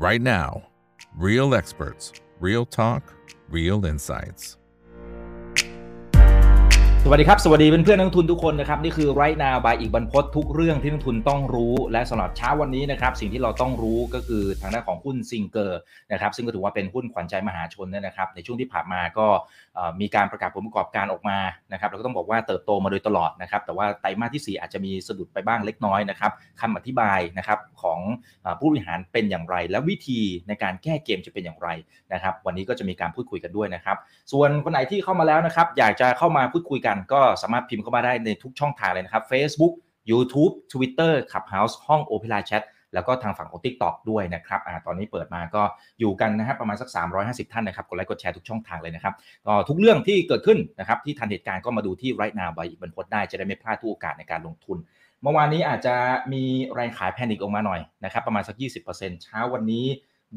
right now. Real experts, real talk, real insights. สวัสดีครับ สวัสดีเพื่อนๆนักทุนทุกคนนะครับ นี่คือไรนาบายอีกบรรพททุกเรื่องที่นักทุนต้องรู้และสำหรับเช้าวันนี้นะครับ สิ่งที่เราต้องรู้ก็คือทางด้านของหุ้นซิงเกอร์นะครับ ซึ่งก็ถือว่าเป็นหุ้นขวัญใจมหาชนนะครับ ในช่วงที่ผ่านมาก็ มีการประกาศผลประกอบการออกมานะครับเราก็ต้องบอกว่าเติบโตมาโดยตลอดนะครับ แต่ว่าไตรมาสที่ 4 อาจจะมีสะดุดไปบ้างเล็กน้อยนะครับคำอธิบายนะครับของผู้บริหารเป็นอย่างไร และวิธีในการแก้เกมจะเป็นอย่างไรนะครับ วันนี้ก็จะมีการพูดคุยกันด้วยนะครับ ส่วนคนไหนที่เข้ามาแล้วนะครับ อยากจะเข้ามาพูดคุยกัน ก็สามารถพิมพ์เข้ามาได้ในทุกช่องทางเลยนะครับ Facebook YouTube Twitter Clubhouse ห้อง Opera Chat แล้วก็ทางฝั่งของ TikTok ด้วยนะครับอตอนนี้เปิดมาก็อยู่กันนะครับประมาณสัก 350 ท่านนะครับกดไลค์กดแชร์ทุกช่องทางเลยนะครับก็ทุกเรื่องที่เกิดขึ้นนะครับที่ทันเหตุการณ์ก็มาดูที่ right now ใบอีกบรรพดได้จะได้ไม่พลาดทุกโอกาสในการลงทุนเมื่อวานนี้อาจจะมีแรงขาย panic ออกมาหน่อยนะครับประมาณสัก 20%เช้าวันนี้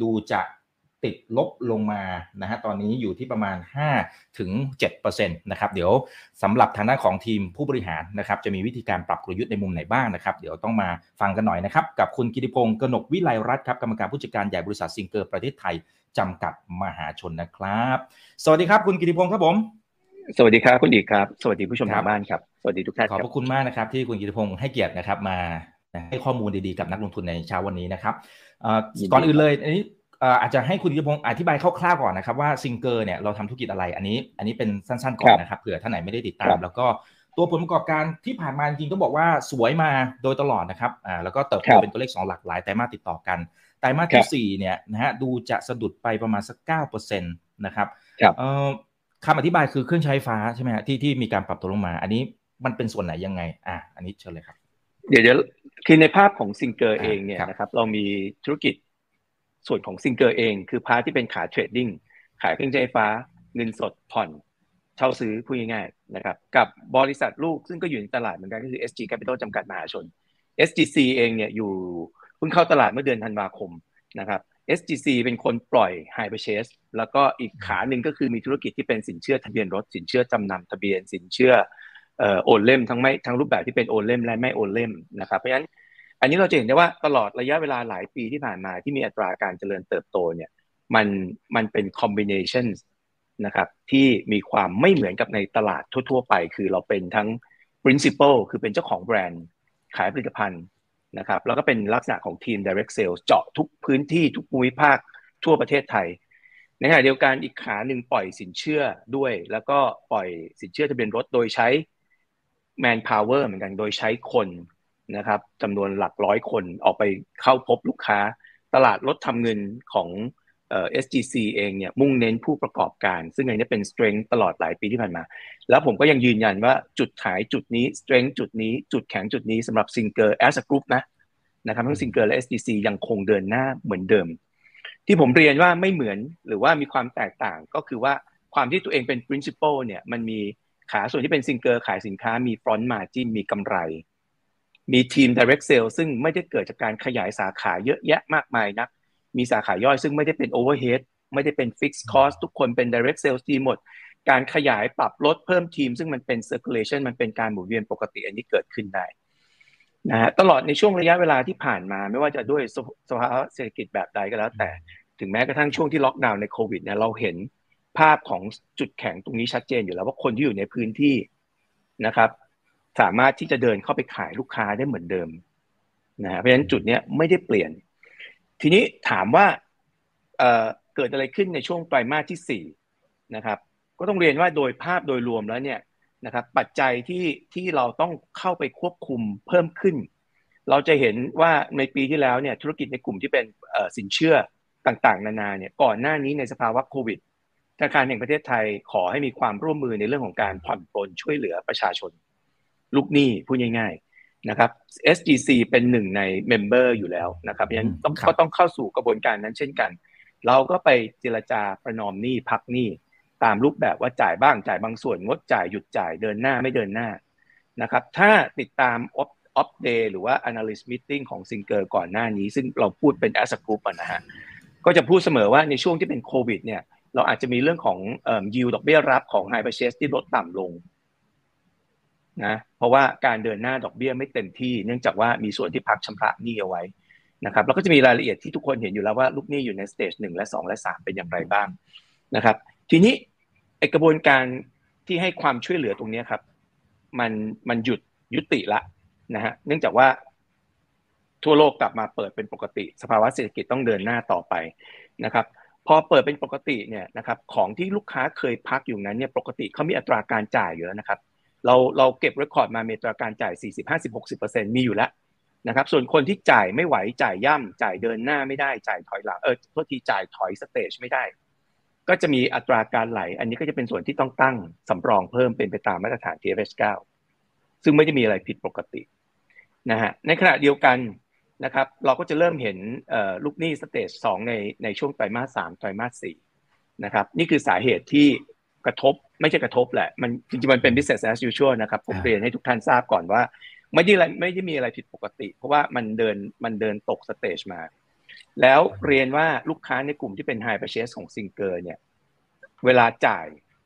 ดูจะ ติดลบลงมานะฮะตอนนี้อยู่ที่ประมาณ 5 ถึง7%นะครับเดี๋ยวสำหรับทางด้านของทีมผู้บริหารนะครับจะมีวิธีการปรับกลยุทธ์ในมุมไหนบ้างนะครับ เดี๋ยวต้องมาฟังกันหน่อยนะครับ กับคุณกิติพงศ์กนกวิไลรัตน์ครับกรรมการผู้จัดการใหญ่บริษัทซิงเกอร์ประเทศไทยจำกัดมหาชนนะครับ สวัสดีครับคุณกิติพงศ์ครับผม สวัสดีครับคุณอีกครับ สวัสดีผู้ชมทางบ้านครับสวัสดีทุกท่านขอบพระคุณมากนะครับที่คุณกิติพงศ์ให้เกียรตินะครับมาให้ข้อมูลดีๆกับนักลงทุนในเช้าวันนี้นะครับก่อนอื่นเลยอันนี้ อาจจะให้คุณกิติพงศ์อธิบายคร่าวๆก่อนนะครับว่าซิงเกอร์เนี่ยเราทำธุรกิจอะไรอันนี้ อันนี้เป็นสั้นๆก่อนนะครับเผื่อท่านไหนไม่ได้ติดตาม แล้วก็ตัวผลประกอบการที่ผ่านมาจริงๆต้องบอกว่าสวยมาโดยตลอดนะครับอ่าแล้วก็เติบโตเป็นตัวเลขสองหลักหลายไตรมาสติดต่อกันไตรมาสที่สี่เนี่ยนะฮะดูจะสะดุดไปประมาณสักเก้าเปอร์เซ็นต์นะครับคำอธิบายคือเครื่องใช้ไฟฟ้าใช่ไหมฮะที่ที่มีการปรับตัวลงมา อันนี้มันเป็นส่วนไหนยังไง อะอันนี้เชิญเลยครับเดี๋ยวเดี๋ยวคือในภาพของซิงเกอร์เองเนี่ยนะครับเรามีธุรกิจ ส่วนของซิงเกอร์เองคือ part ที่เป็นขา trading ขายเครื่องใช้ไฟฟ้า เงินสดผ่อน เช่าซื้อพูดง่ายๆนะครับกับบริษัทลูกซึ่งก็อยู่ในตลาดเหมือนกันก็คือ SG Capital จำกัดมหาชน SGC เองเนี่ยอยู่เพิ่งเข้าตลาดเมื่อเดือนธันวาคมนะครับ SGC เป็นคนปล่อย High Purchase แล้วก็อีกขาหนึ่งก็คือมีธุรกิจที่เป็นสินเชื่อทะเบียนรถ สินเชื่อจำนำทะเบียน สินเชื่อโอนเล่มทั้งไม่ทั้งรูปแบบที่เป็นโอนเล่มและไม่โอนเล่มนะครับเพราะฉะนั้น อันนี้เราจะเห็นได้ว่าตลอดระยะเวลาหลายปีที่ผ่านมาที่มีอัตราการเจริญเติบโตเนี่ยมันมันเป็นคอมบิเนชันนะครับที่มีความไม่เหมือนกับในตลาดทั่ว ๆ ไป คือเราเป็นทั้ง principal คือเป็นเจ้าของแบรนด์ขายผลิตภัณฑ์นะครับแล้วก็เป็นลักษณะของทีม direct sales เจาะทุกพื้นที่ทุกภูมิภาคทั่วประเทศไทย ในขณะเดียวกันอีกขาหนึ่งปล่อยสินเชื่อด้วย แล้วก็ปล่อยสินเชื่อทะเบียนรถโดยใช้ man power เหมือนกันโดยใช้คน นะครับจำนวนหลักร้อยคนออกไปเข้าพบลูกค้า ตลาดรถทำเงินของเอ่อ SGC เองเนี่ยมุ่งเน้นผู้ประกอบการ ซึ่งอันนี้เป็น strength ตลอดหลายปีที่ผ่านมา แล้วผมก็ยังยืนยันว่าจุดขายจุดนี้ strength จุดนี้ จุดแข็งจุดนี้สำหรับ Singer as a group นะนะครับทั้ง Singer และ SGC ยังคงเดินหน้าเหมือนเดิม ที่ผมเรียนว่าไม่เหมือนหรือว่ามีความแตกต่างก็คือว่าความที่ตัวเองเป็น principal เนี่ยมันมีขาส่วนที่เป็นซิงเกอร์ขายสินค้ามี front margin มีกำไร มีทีม direct sale ซึ่งไม่ได้เกิดจากการขยายสาขาเยอะแยะมากมายนะมีสาขาย่อยซึ่งไม่ได้เป็น overhead ไม่ได้เป็น fixed cost ทุกคนเป็น direct sales ทีหมด การขยายปรับลดเพิ่มทีม ซึ่งมันเป็น circulation มันเป็นการหมุนเวียนปกติอันนี้เกิดขึ้นได้นะฮะตลอดในช่วงระยะเวลาที่ผ่านมา ไม่ว่าจะด้วยสภาวะเศรษฐกิจแบบใดก็แล้ว แต่ถึงแม้กระทั่งช่วงที่ล็อกดาวน์ในโควิดเนี่ยเราเห็นภาพของจุดแข็งตรงนี้ชัดเจนอยู่แล้วว่าคนที่อยู่ในพื้นที่นะครับ สามารถที่จะเดินเข้าไปขายลูกค้าได้เหมือนเดิมนะฮะเพราะฉะนั้นจุดนี้ไม่ได้เปลี่ยน ทีนี้ถามว่าเเกิดอะไรขึ้นในช่วงไตรมาสที่สี่นะครับ ก็ต้องเรียนว่าโดยภาพโดยรวมแล้วเนี่ยนะครับปัจจัยที่ที่เราต้องเข้าไปควบคุมเพิ่มขึ้น เราจะเห็นว่าในปีที่แล้วเนี่ยธุรกิจในกลุ่มที่เป็นสินเชื่อต่างๆ นานาเนี่ยก่อนหน้านี้ในสภาวะโควิดธนาคารแห่งประเทศไทยขอให้มีความร่วมมือในเรื่องของการผ่อนปลนช่วยเหลือประชาชน ลูกหนี้พูดง่ายๆนะครับ SGC เป็นหนึ่งใน member อยู่แล้วนะครับยันต้องก็ต้องเข้าสู่กระบวนการนั้นเช่นกัน เราก็ไปเจรจาประนอมหนี้พักหนี้ตามรูปแบบว่าจ่ายบ้างจ่ายบางส่วนงดจ่ายหยุดจ่ายเดินหน้าไม่เดินหน้านะครับถ้าติดตาม opp opp day หรือว่า analyst meeting ของซิงเกอร์ก่อนหน้านี้ ซึ่งเราพูดเป็น as a group นะฮะก็จะพูดเสมอว่าในช่วงที่เป็นโควิดเนี่ยเราอาจจะมีเรื่องของเอ่อ yield ดอกเบี้ยรับของ hire purchase ที่ลดต่ำลง นะเพราะว่าการเดินหน้าดอกเบี้ยไม่เต็มที่ เนื่องจากว่ามีส่วนที่พักชำระหนี้เอาไว้นะครับแล้วก็จะมีรายละเอียดที่ทุกคนเห็นอยู่แล้วว่าลูกหนี้อยู่ในสเตจหนึ่งและสองและสามเป็นอย่างไรบ้างนะครับ ทีนี้กระบวนการที่ให้ความช่วยเหลือตรงนี้ครับ มันมันหยุดยุติละนะฮะเนื่องจากว่าทั่วโลกกลับมาเปิดเป็นปกติ สภาวะเศรษฐกิจต้องเดินหน้าต่อไปนะครับพอเปิดเป็นปกติเนี่ยนะครับของที่ลูกค้าเคยพักอยู่นั้นเนี่ยปกติเขามีอัตราการจ่ายอยู่แล้วนะครับ เราเราเก็บ record มามีอัตราการจ่าย 40 50 60 มีอยู่แล้วนะครับ ส่วนคนที่จ่ายไม่ไหวจ่ายย่ำจ่ายเดินหน้าไม่ได้จ่ายถอยหลังเออโทษทีจ่ายถอย stage ไม่ได้ ก็จะมีอัตราการไหล อันนี้ก็จะเป็นส่วนที่ต้องตั้งสำรองเพิ่มเป็นไปตามมาตรฐาน TFRS 9 ซึ่งไม่ได้มีอะไรผิดปกตินะฮะในขณะเดียวกันนะครับ เราก็จะเริ่มเห็นลูกหนี้ stage สองในในช่วงไตรมาสสามไตรมาสสี่นะครับ นี่คือสาเหตุที่ กระทบไม่ใช่กระทบแหละ มันจริงๆมันเป็น business as usual นะครับ ผมเรียนให้ทุกท่านทราบก่อนว่า ไม่ได้อะไรไม่ได้มีอะไรผิดปกติ เพราะว่ามันเดินมันเดินตก stage มา แล้วเรียนว่าลูกค้าในกลุ่มที่เป็น hire purchase ของซิงเกอร์เนี่ย เวลาจ่าย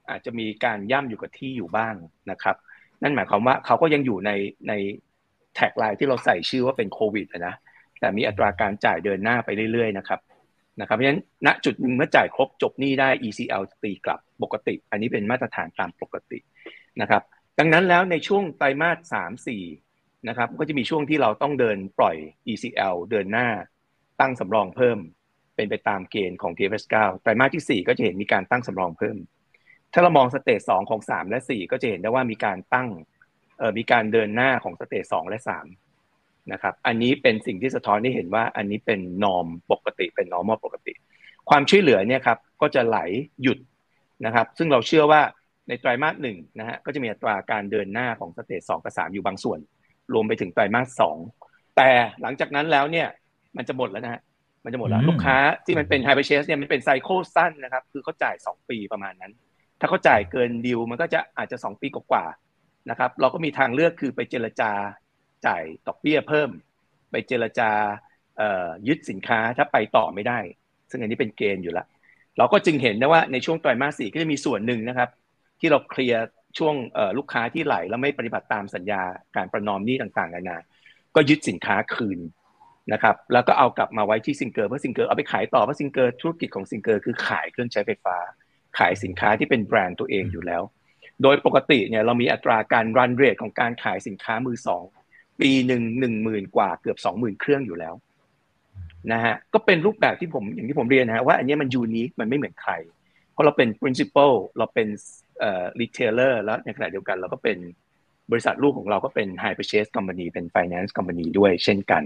อาจจะมีการย่ำอยู่กับที่อยู่บ้างนะครับ นั่นหมายความว่าเขาก็ยังอยู่ในใน tagline ที่เราใส่ชื่อว่าเป็นโควิดนะแต่มีอัตราการจ่ายเดินหน้าไปเรื่อยๆนะครับ นะครับเพราะฉะนั้นณจุดหนึ่งเมื่อจ่ายครบจบหนี้ได้ ECL ตีกลับปกติ อันนี้เป็นมาตรฐานตามปกตินะครับ ดังนั้นแล้วในช่วงไตรมาสสามสี่นะครับก็จะมีช่วงที่เราต้องเดินปล่อย ECL เดินหน้าตั้งสำรองเพิ่ม เป็นไปตามเกณฑ์ของ TFS 9ไตรมาสที่ 4 ก็จะเห็นมีการตั้งสำรองเพิ่ม ถ้าเรามอง stage สองของ 3 และ 4 ก็จะเห็นได้ว่ามีการตั้งมีการเดินหน้าของ stage สองและ 3 นะครับ อันนี้เป็นสิ่งที่สะท้อนให้เห็นว่าอันนี้เป็น norm ปกติเป็น normal ปกติ ความช่วยเหลือเนี่ยครับก็จะไหลหยุดนะครับ ซึ่งเราเชื่อว่าในไตรมาสหนึ่งนะฮะก็จะมีอัตราการเดินหน้าของ stage สองกับสามอยู่บางส่วน รวมไปถึงไตรมาสสองแต่หลังจากนั้นแล้วเนี่ยมันจะหมดแล้วนะฮะมันจะหมดแล้วลูกค้าที่มันเป็น hire purchase เนี่ยมันเป็นไซโคสั้นนะครับ คือเขาจ่ายสองปีประมาณนั้น ถ้าเขาจ่ายเกิน due มันก็จะอาจจะสองปีกว่านะครับ เราก็มีทางเลือกคือไปเจรจา จ่ายดอกเบี้ยเพิ่ม ไปเจรจายึดสินค้าถ้าไปต่อไม่ได้ ซึ่งอันนี้เป็นเกณฑ์อยู่แล้วเราก็จึงเห็นนะว่าในช่วงไตรมาสสี่ก็จะมีส่วนหนึ่งนะครับ ที่เราเคลียร์ช่วงลูกค้าที่ไหลแล้วไม่ปฏิบัติตามสัญญาการประนอมหนี้ต่างๆนานาก็ยึดสินค้าคืนนะครับ แล้วก็เอากลับมาไว้ที่ซิงเกอร์เพราะซิงเกอร์เอาไปขายต่อเพราะซิงเกอร์ธุรกิจของซิงเกอร์คือขายเครื่องใช้ไฟฟ้า ขายสินค้าที่เป็นแบรนด์ตัวเองอยู่แล้ว โดยปกติเนี่ยเรามีอัตราการรันเรทของการขายสินค้ามือสอง ปีหนึ่งหนึ่งหมื่นกว่าเกือบสองหมื่นเครื่องอยู่แล้วนะฮะก็เป็นรูปแบบที่ผมอย่างที่ผมเรียนนะฮะว่าอันนี้มันยูนิคมันไม่เหมือนใคร เพราะเราเป็น principal เราเป็นเอ่อ retailer แล้วในขณะเดียวกันเราก็เป็นบริษัทลูกของเราก็เป็น high purchase company เป็น finance company ด้วยเช่นกัน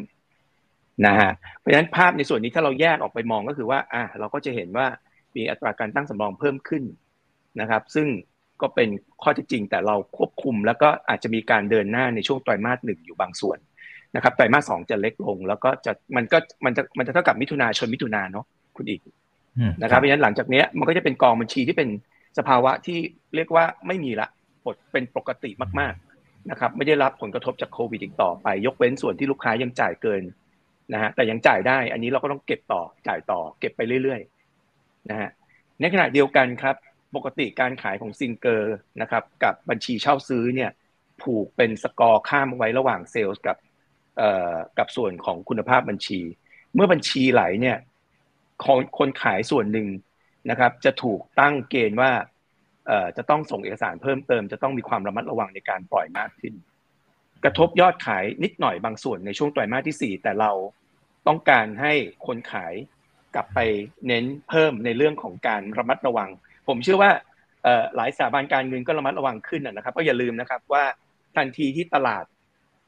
นะฮะเพราะฉะนั้นภาพในส่วนนี้ถ้าเราแยกออกไปมองก็คือว่าอะเราก็จะเห็นว่ามีอัตราการตั้งสำรองเพิ่มขึ้นนะครับ ซึ่ง ก็เป็นข้อที่จริง แต่เราควบคุม แล้วก็อาจจะมีการเดินหน้าในช่วงไตรมาสหนึ่งอยู่บางส่วนนะครับไตรมาสสองจะเล็กลง แล้วก็จะมันก็มันจะมันจะเท่ากับมิถุนาชนมิถุนาเนาะคุณอีกนะครับเพราะฉะนั้นหลังจากนี้มันก็จะเป็นกองบัญชีที่เป็นสภาวะที่เรียกว่าไม่มีละปดเป็นปกติมากๆนะครับไม่ได้รับผลกระทบจากโควิดอีกต่อไป ยกเว้นส่วนที่ลูกค้ายังจ่ายเกินนะฮะแต่ยังจ่ายได้ อันนี้เราก็ต้องเก็บต่อจ่ายต่อ เก็บไปเรื่อยๆนะฮะในขณะเดียวกันครับ ปกติการขายของซิงเกอร์นะครับกับบัญชีเช่าซื้อเนี่ยผูกเป็นสกอร์ข้ามไว้ระหว่างเซลล์กับกับส่วนของคุณภาพบัญชี เมื่อบัญชีไหลเนี่ยคนขายส่วนหนึ่งนะครับจะถูกตั้งเกณฑ์ว่าจะต้องส่งเอกสารเพิ่มเติม จะต้องมีความระมัดระวังในการปล่อยมากขึ้น กระทบยอดขายนิดหน่อยบางส่วนในช่วงไตรมาสที่ 4 แต่เราต้องการให้คนขายกลับไปเน้นเพิ่มในเรื่องของการระมัดระวัง ผมเชื่อว่าหลายสถาบันการเงินก็ระมัดระวังขึ้นนะครับก็อย่าลืมนะครับว่าทันทีที่ตลาด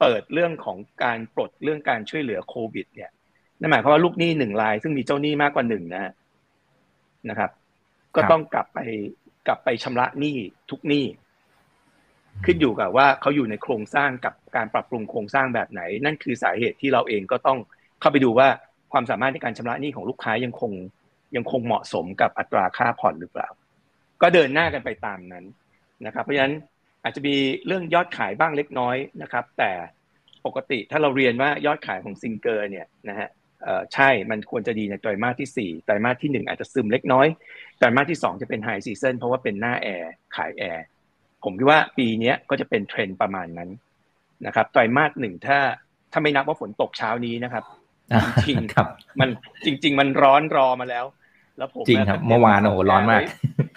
เปิดเรื่องของการปลดเรื่องการช่วยเหลือโควิด เนี่ยนั่นหมายความว่าลูกหนี้หนึ่งราย ซึ่งมีเจ้าหนี้มากกว่าหนึ่งนะนะครับ ก็ต้องกลับไปกลับไปชำระหนี้ทุกหนี้ขึ้นอยู่กับว่าเขาอยู่ในโครงสร้างกับการปรับปรุงโครงสร้างแบบไหน นั่นคือสาเหตุที่เราเองก็ต้องเข้าไปดูว่าความสามารถในการชำระหนี้ของลูกค้ายังคงยังคงเหมาะสมกับอัตราค่าผ่อนหรือเปล่า ก็เดินหน้ากันไปตามนั้นนะครับเพราะฉะนั้นอาจจะมีเรื่องยอดขายบ้างเล็กน้อยนะครับ แต่ปกติถ้าเราเรียนว่ายอดขายของซิงเกอร์เนี่ยนะฮะใช่มันควรจะดีในไตรมาสที่ 4 ไตรมาสที่ 1 อาจจะซึมเล็กน้อยไตรมาสที่ 2 จะเป็น high season เพราะว่าเป็นหน้าแอร์ขายแอร์ผมคิดว่าปีนี้ก็จะเป็นเทรนด์ประมาณนั้นนะครับไตรมาสหนึ่งถ้าถ้าไม่นับว่าฝนตกเช้านี้นะครับจริงครับมันจริง ๆ มันร้อนรอมาแล้ว แล้วผมจริงครับเมื่อวานโอ้โหร้อนมาก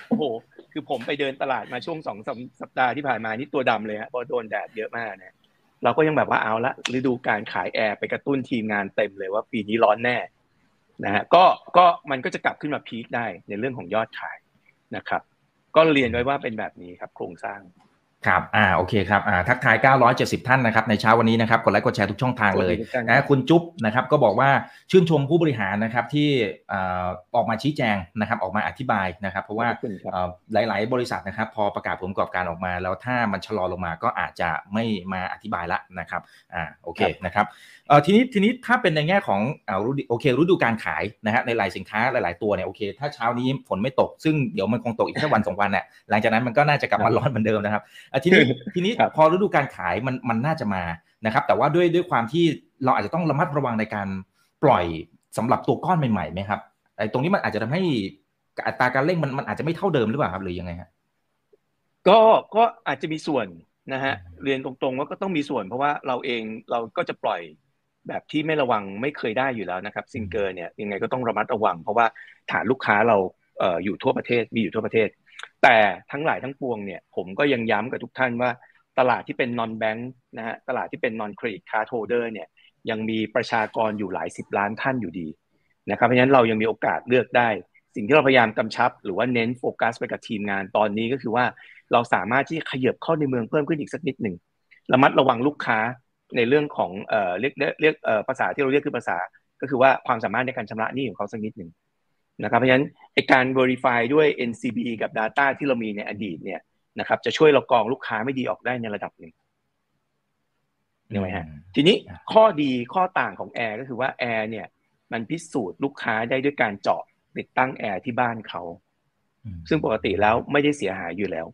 โอ้โหคือผมไปเดินตลาดมาช่วงสองสัปดาห์ที่ผ่านมานี่ตัวดำเลยฮะเพราะโดนแดดเยอะมากเนี่ยเราก็ยังแบบว่าเอาละฤดูการขายแอร์ไปกระตุ้นทีมงานเต็มเลยว่าปีนี้ร้อนแน่นะฮะก็ก็มันก็จะกลับขึ้นมาพีคได้ในเรื่องของยอดขายนะครับ ก็เรียนไว้ว่าเป็นแบบนี้ครับ โครงสร้าง ครับ อ่า โอเคครับ อ่า ทักทาย 970 ท่านนะครับ ในเช้าวันนี้นะครับ กดไลค์ กดแชร์ทุกช่องทางเลยสวัสดีทุกท่านนะ คุณจุ๊บนะครับ ก็บอกว่าชื่นชมผู้บริหารนะครับที่อ่าออกมาชี้แจงนะครับ ออกมาอธิบายนะครับ เพราะว่าขอบคุณครับเอ่อหลาย ๆ บริษัทนะครับ พอประกาศผลประกอบการออกมา แล้วถ้ามันชะลอลงมาก็อาจจะไม่มาอธิบายละนะครับ อ่า โอเคนะครับเอ่อ ทีนี้ทีนี้ถ้าเป็นในแง่ของอ่าฤดูโอเคฤดูการขายนะฮะในหลายสินค้าหลาย ๆตัวเนี่ยโอเค ถ้าเช้านี้ฝนไม่ตกซึ่งเดี๋ยวมันคงตกอีกแค่วันสองวันเนี่ยหลังจากนั้นมันก็น่าจะกลับมาร้อนเหมือนเดิมนะครับอะทีนี้ทีนี้ครับพอฤดูการขายมันมันน่าจะมานะครับ แต่ว่าด้วยด้วยความที่เราอาจจะต้องระมัดระวังในการปล่อยสำหรับตัวก้อนใหม่ๆไหมครับไอ้ตรงนี้มันอาจจะทำให้อัตราการเร่งมันมันอาจจะไม่เท่าเดิมหรือเปล่าครับหรือยังไงฮะก็ก็อาจจะมีส่วนนะฮะเรียนตรงๆว่าก็ต้องมีส่วนเพราะว่าเราเองเราก็จะปล่อย แบบที่ไม่ระวังไม่เคยได้อยู่แล้วนะครับซิงเกิลเนี่ยยังไงก็ต้องระมัดระวัง เพราะว่าฐานลูกค้าเราเอ่ออยู่ทั่วประเทศมีอยู่ทั่วประเทศ แต่ทั้งหลายทั้งปวงเนี่ยผมก็ยังย้ำกับทุกท่านว่าตลาดที่เป็น non bank นะฮะตลาดที่เป็น non credit card holder เนี่ยยังมีประชากรอยู่หลายสิบล้านท่านอยู่ดีนะครับเพราะฉะนั้นเรายังมีโอกาสเลือกได้ สิ่งที่เราพยายามกำชับ หรือว่าเน้นโฟกัสไปกับทีมงานตอนนี้ก็คือว่าเราสามารถที่จะขยับเข้าในเมืองเพิ่มขึ้นอีกสักนิดหนึ่งระมัดระวังลูกค้า ในเรื่องของเอ่อเรียกเรียกเรียกเอ่อภาษาที่เราเรียกคือภาษา ก็คือว่าความสามารถในการชำระหนี้ของเขาสักนิดหนึ่งนะครับเพราะฉะนั้นไอการ verify ด้วย NCB กับ Data ที่เรามีในอดีตเนี่ยนะครับจะช่วยเรากรองลูกค้าไม่ดีออกได้ในระดับหนึ่งเห็นไหมฮะทีนี้ข้อดีข้อต่างของแอร์ก็คือว่าแอร์เนี่ยมันพิสูจน์ลูกค้าได้ด้วยการเจาะติดตั้งแอร์ที่บ้านเขา ซึ่งปกติแล้วไม่ได้เสียหายอยู่แล้ว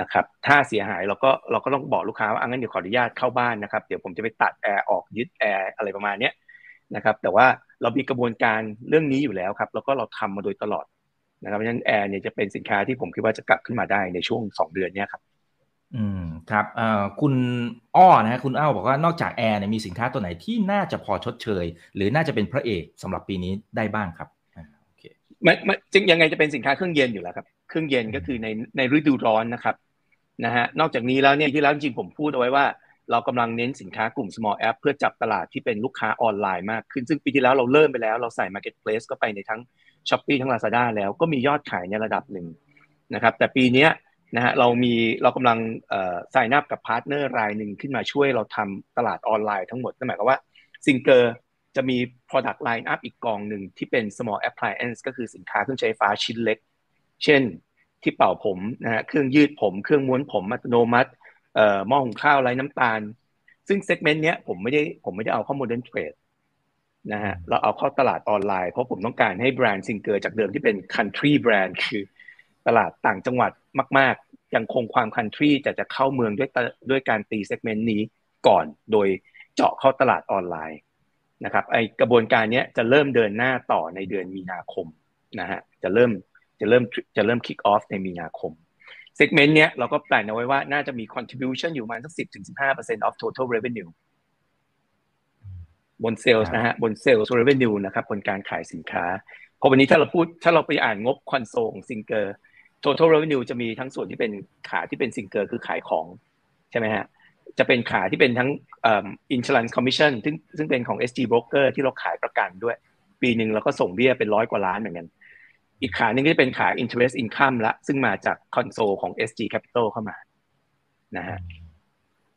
นะครับถ้าเสียหายเราก็เราก็ต้องบอกลูกค้าว่าอังั้นเดี๋ยวขออนุญาตเข้าบ้านนะครับเดี๋ยวผมจะไปตัดแอร์ออกยึดแอร์อะไรประมาณเนี้ยนะครับแต่ว่าเรามีกระบวนการเรื่องนี้อยู่แล้วครับแล้วก็เราทำมาโดยตลอดนะครับเพราะฉะนั้นแอร์เนี่ยจะเป็นสินค้าที่ผมคิดว่าจะกลับขึ้นมาได้ในช่วงสองเดือนเนี้ยครับอืมครับเอ่อคุณอ้อนะฮะคุณอ้อบอกว่านอกจากแอร์เนี่ยมีสินค้าตัวไหนที่น่าจะพอชดเชย หรือน่าจะเป็นพระเอกสำหรับปีนี้ได้บ้างครับอ่าโอเคมันมันจึงยังไงจะเป็นสินค้าเครื่องเย็นอยู่แล้วครับ เครื่องเย็นก็คือในในฤดูร้อนนะครับนะฮะนอกจากนี้แล้วเนี่ยที่แล้วจริงผมพูดเอาไว้ว่า เรากำลังเน้นสินค้ากลุ่ม small app เพื่อจับตลาดที่เป็นลูกค้าออนไลน์มากขึ้น ซึ่งปีที่แล้วเราเริ่มไปแล้ว เราใส่ marketplace ก็ไปในทั้ง s h อ p e e ทั้ง Lazada แล้วก็มียอดขายในระดับหนึ่งนะครับแต่ปีนี้นะฮะเรามีเรากำลังเอ่อ sign up กับ partner รายหนึ่งขึ้นมาช่วยเราทำตลาดออนไลน์ทั้งหมดนั่นหมายความว่าซิงเกอร์จะมี product line up อีกกองหนึ่งที่เป็น small appliance ก็คือสินค้าเครื่องใช้ไฟฟ้าชิ้นเล็ก เช่น ที่เป่าผมนะฮะเครื่องยืดผม เครื่องม้วนผมอัตโนมัติเอ่อหม้อหุงข้าวไร้น้ำตาล ซึ่ง segment เนี้ยผมไม่ได้ผมไม่ได้เอาเข้า modern trade นะฮะเราเอาเข้าตลาดออนไลน์เพราะผมต้องการให้แบรนด์ซิงเกอร์จากเดิมที่เป็น country brand คือตลาดต่างจังหวัดมาก ๆ ยังคงความ country แต่จะเข้าเมืองด้วยด้วยการตี segment นี้ก่อนโดยเจาะเข้าตลาดออนไลน์นะครับไอกระบวนการเนี้ยจะเริ่มเดินหน้าต่อในเดือนมีนาคมนะฮะจะเริ่ม จะเริ่มจะเริ่ม kick off ในมีนาคม segment เนี้ยเราก็ plan เอาไว้ว่าน่าจะมี contribution อยู่ประมาณสักสิบถึงสิบห้าเปอร์เซ็นต์ of total revenue บนเซลครับนะฮะบนเซลส์ revenue นะครับบนการขายสินค้าเพราะวันนี้ถ้าเราพูดถ้าเราไปอ่านงบคอนโซลของซิงเกอร์ total revenue จะมีทั้งส่วนที่เป็นขาที่เป็นซิงเกอร์คือขายของใช่ไหมฮะจะเป็นขาที่เป็นทั้งเอ่อ insurance commission ซึ่งซึ่งเป็นของ SG broker ที่เราขายประกันด้วย ปีหนึ่งเราก็ส่งเบี้ยเป็นร้อยกว่าล้านเหมือนกัน อีกขาหนึ่งก็จะเป็นขา interest income ละ ซึ่งมาจากคอนโซลของ SG Capital เข้ามานะฮะ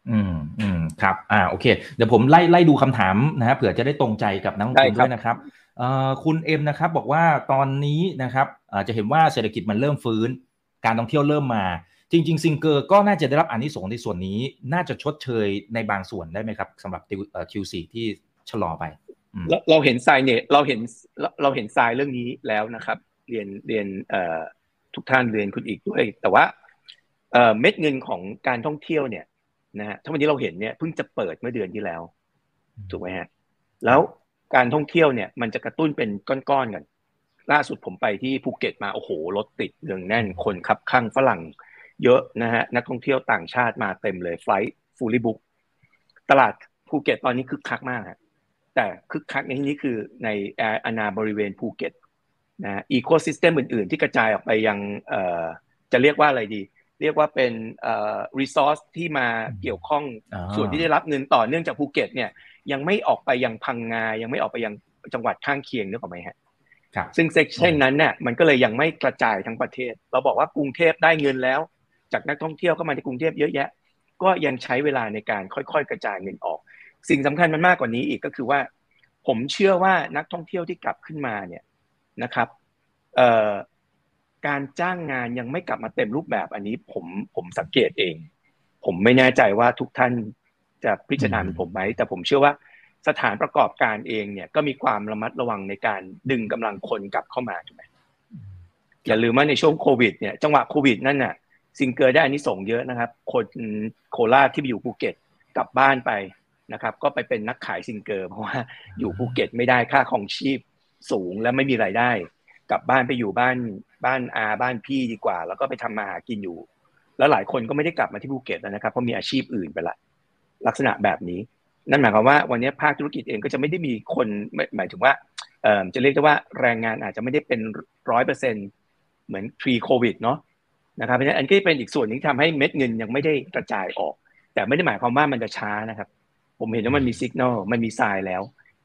อืมอืมครับ อ่าโอเค เดี๋ยวผมไล่ไล่ดูคำถามนะฮะเผื่อจะได้ตรงใจกับนักลงทุนได้ครับด้วยนะครับเอ่อคุณเอ็มนะครับบอกว่าตอนนี้นะครับอ่าจะเห็นว่าเศรษฐกิจมันเริ่มฟื้น การท่องเที่ยวเริ่มมา จริง ๆ ซิงเกอร์ก็น่าจะได้รับอานิสงส์ในส่วนนี้ น่าจะชดเชยในบางส่วนได้ไหมครับสำหรับติวเอ่อ Q4 ที่ชะลอไปอืมเราเราเห็นทรายเนี่ยเราเห็นเราเราเห็นทรายเรื่องนี้แล้วนะครับ เรียนเรียนทุกท่านเรียนคุณอีกด้วย แต่ว่าเม็ดเงินของการท่องเที่ยวเนี่ยนะฮะถ้าวันนี้เราเห็นเนี่ยเพิ่งจะเปิดเมื่อเดือนที่แล้วถูกไหมฮะแล้วการท่องเที่ยวเนี่ยมันจะกระตุ้นเป็นก้อนๆกันล่าสุดผมไปที่ภูเก็ตมาโอ้โหรถติดเนืองแน่นคนขับข้างฝรั่ง เยอะนะฮะนักท่องเที่ยวต่างชาติมาเต็มเลย flight fully booked ตลาดภูเก็ตตอนนี้คึกคักมากฮะแต่คึกคักในที่นี้คือในอาณาบริเวณภูเก็ต นะ ecosystem อื่น ๆ ที่กระจายออกไปยังจะเรียกว่าอะไรดี เรียกว่าเป็นresource ที่มาเกี่ยวข้องส่วนที่ได้รับเงินต่อเนื่องจากภูเก็ตเนี่ยยังไม่ออกไปยังพังงา ยังไม่ออกไปยังจังหวัดข้างเคียงนึกออกไหมฮะซึ่ง section นั้นเนี่ยมันก็เลยยังไม่กระจายทั้งประเทศ เราบอกว่ากรุงเทพได้เงินแล้ว จากนักท่องเที่ยวก็มาที่กรุงเทพเยอะแยะ ก็ยังใช้เวลาในการค่อยๆ กระจายเงินออก สิ่งสำคัญมันมากกว่านี้อีกก็คือว่า ผมเชื่อว่านักท่องเที่ยวที่กลับขึ้นมาเนี่ย นะครับการจ้างงานยังไม่กลับมาเต็มรูปแบบอันนี้ผมผมสังเกตเอง ผมไม่แน่ใจว่าทุกท่านจะพิจารณาผมไหมแต่ผมเชื่อว่าสถานประกอบการเองเนี่ยก็มีความระมัดระวังในการดึงกำลังคนกลับเข้ามาถูกไหมอย่าลืมว่าในช่วงโควิดเนี่ยจังหวะโควิดนั่นน่ะซิงเกอร์ได้อานิสงส์เยอะนะครับ คนโคราชที่ไปอยู่ภูเก็ตกลับบ้านไปนะครับ ก็ไปเป็นนักขายซิงเกอร์เพราะว่าอยู่ภูเก็ตไม่ได้ค่าครองชีพ สูงและไม่มีรายได้ กลับบ้านไปอยู่บ้านบ้านอาบ้านพี่ดีกว่า แล้วก็ไปทำมาหากินอยู่ แล้วหลายคนก็ไม่ได้กลับมาที่ภูเก็ตแล้วนะครับเพราะมีอาชีพอื่นไปละ ลักษณะแบบนี้ นั่นหมายความว่า วันนี้ภาคธุรกิจเองก็จะไม่ได้มีคนหมายถึงว่าจะเรียกได้ว่าแรงงานอาจจะไม่ได้เป็นร้อยเปอร์เซ็นเหมือน pre covid เนาะนะครับเพราะฉะนั้นอันก็เป็นอีกส่วนนึงทำให้เม็ดเงินยังไม่ได้กระจายออก แต่ไม่ได้หมายความว่ามันจะช้านะครับ ผมเห็นว่ามันมีสัญญาณมันมีทรายแล้ว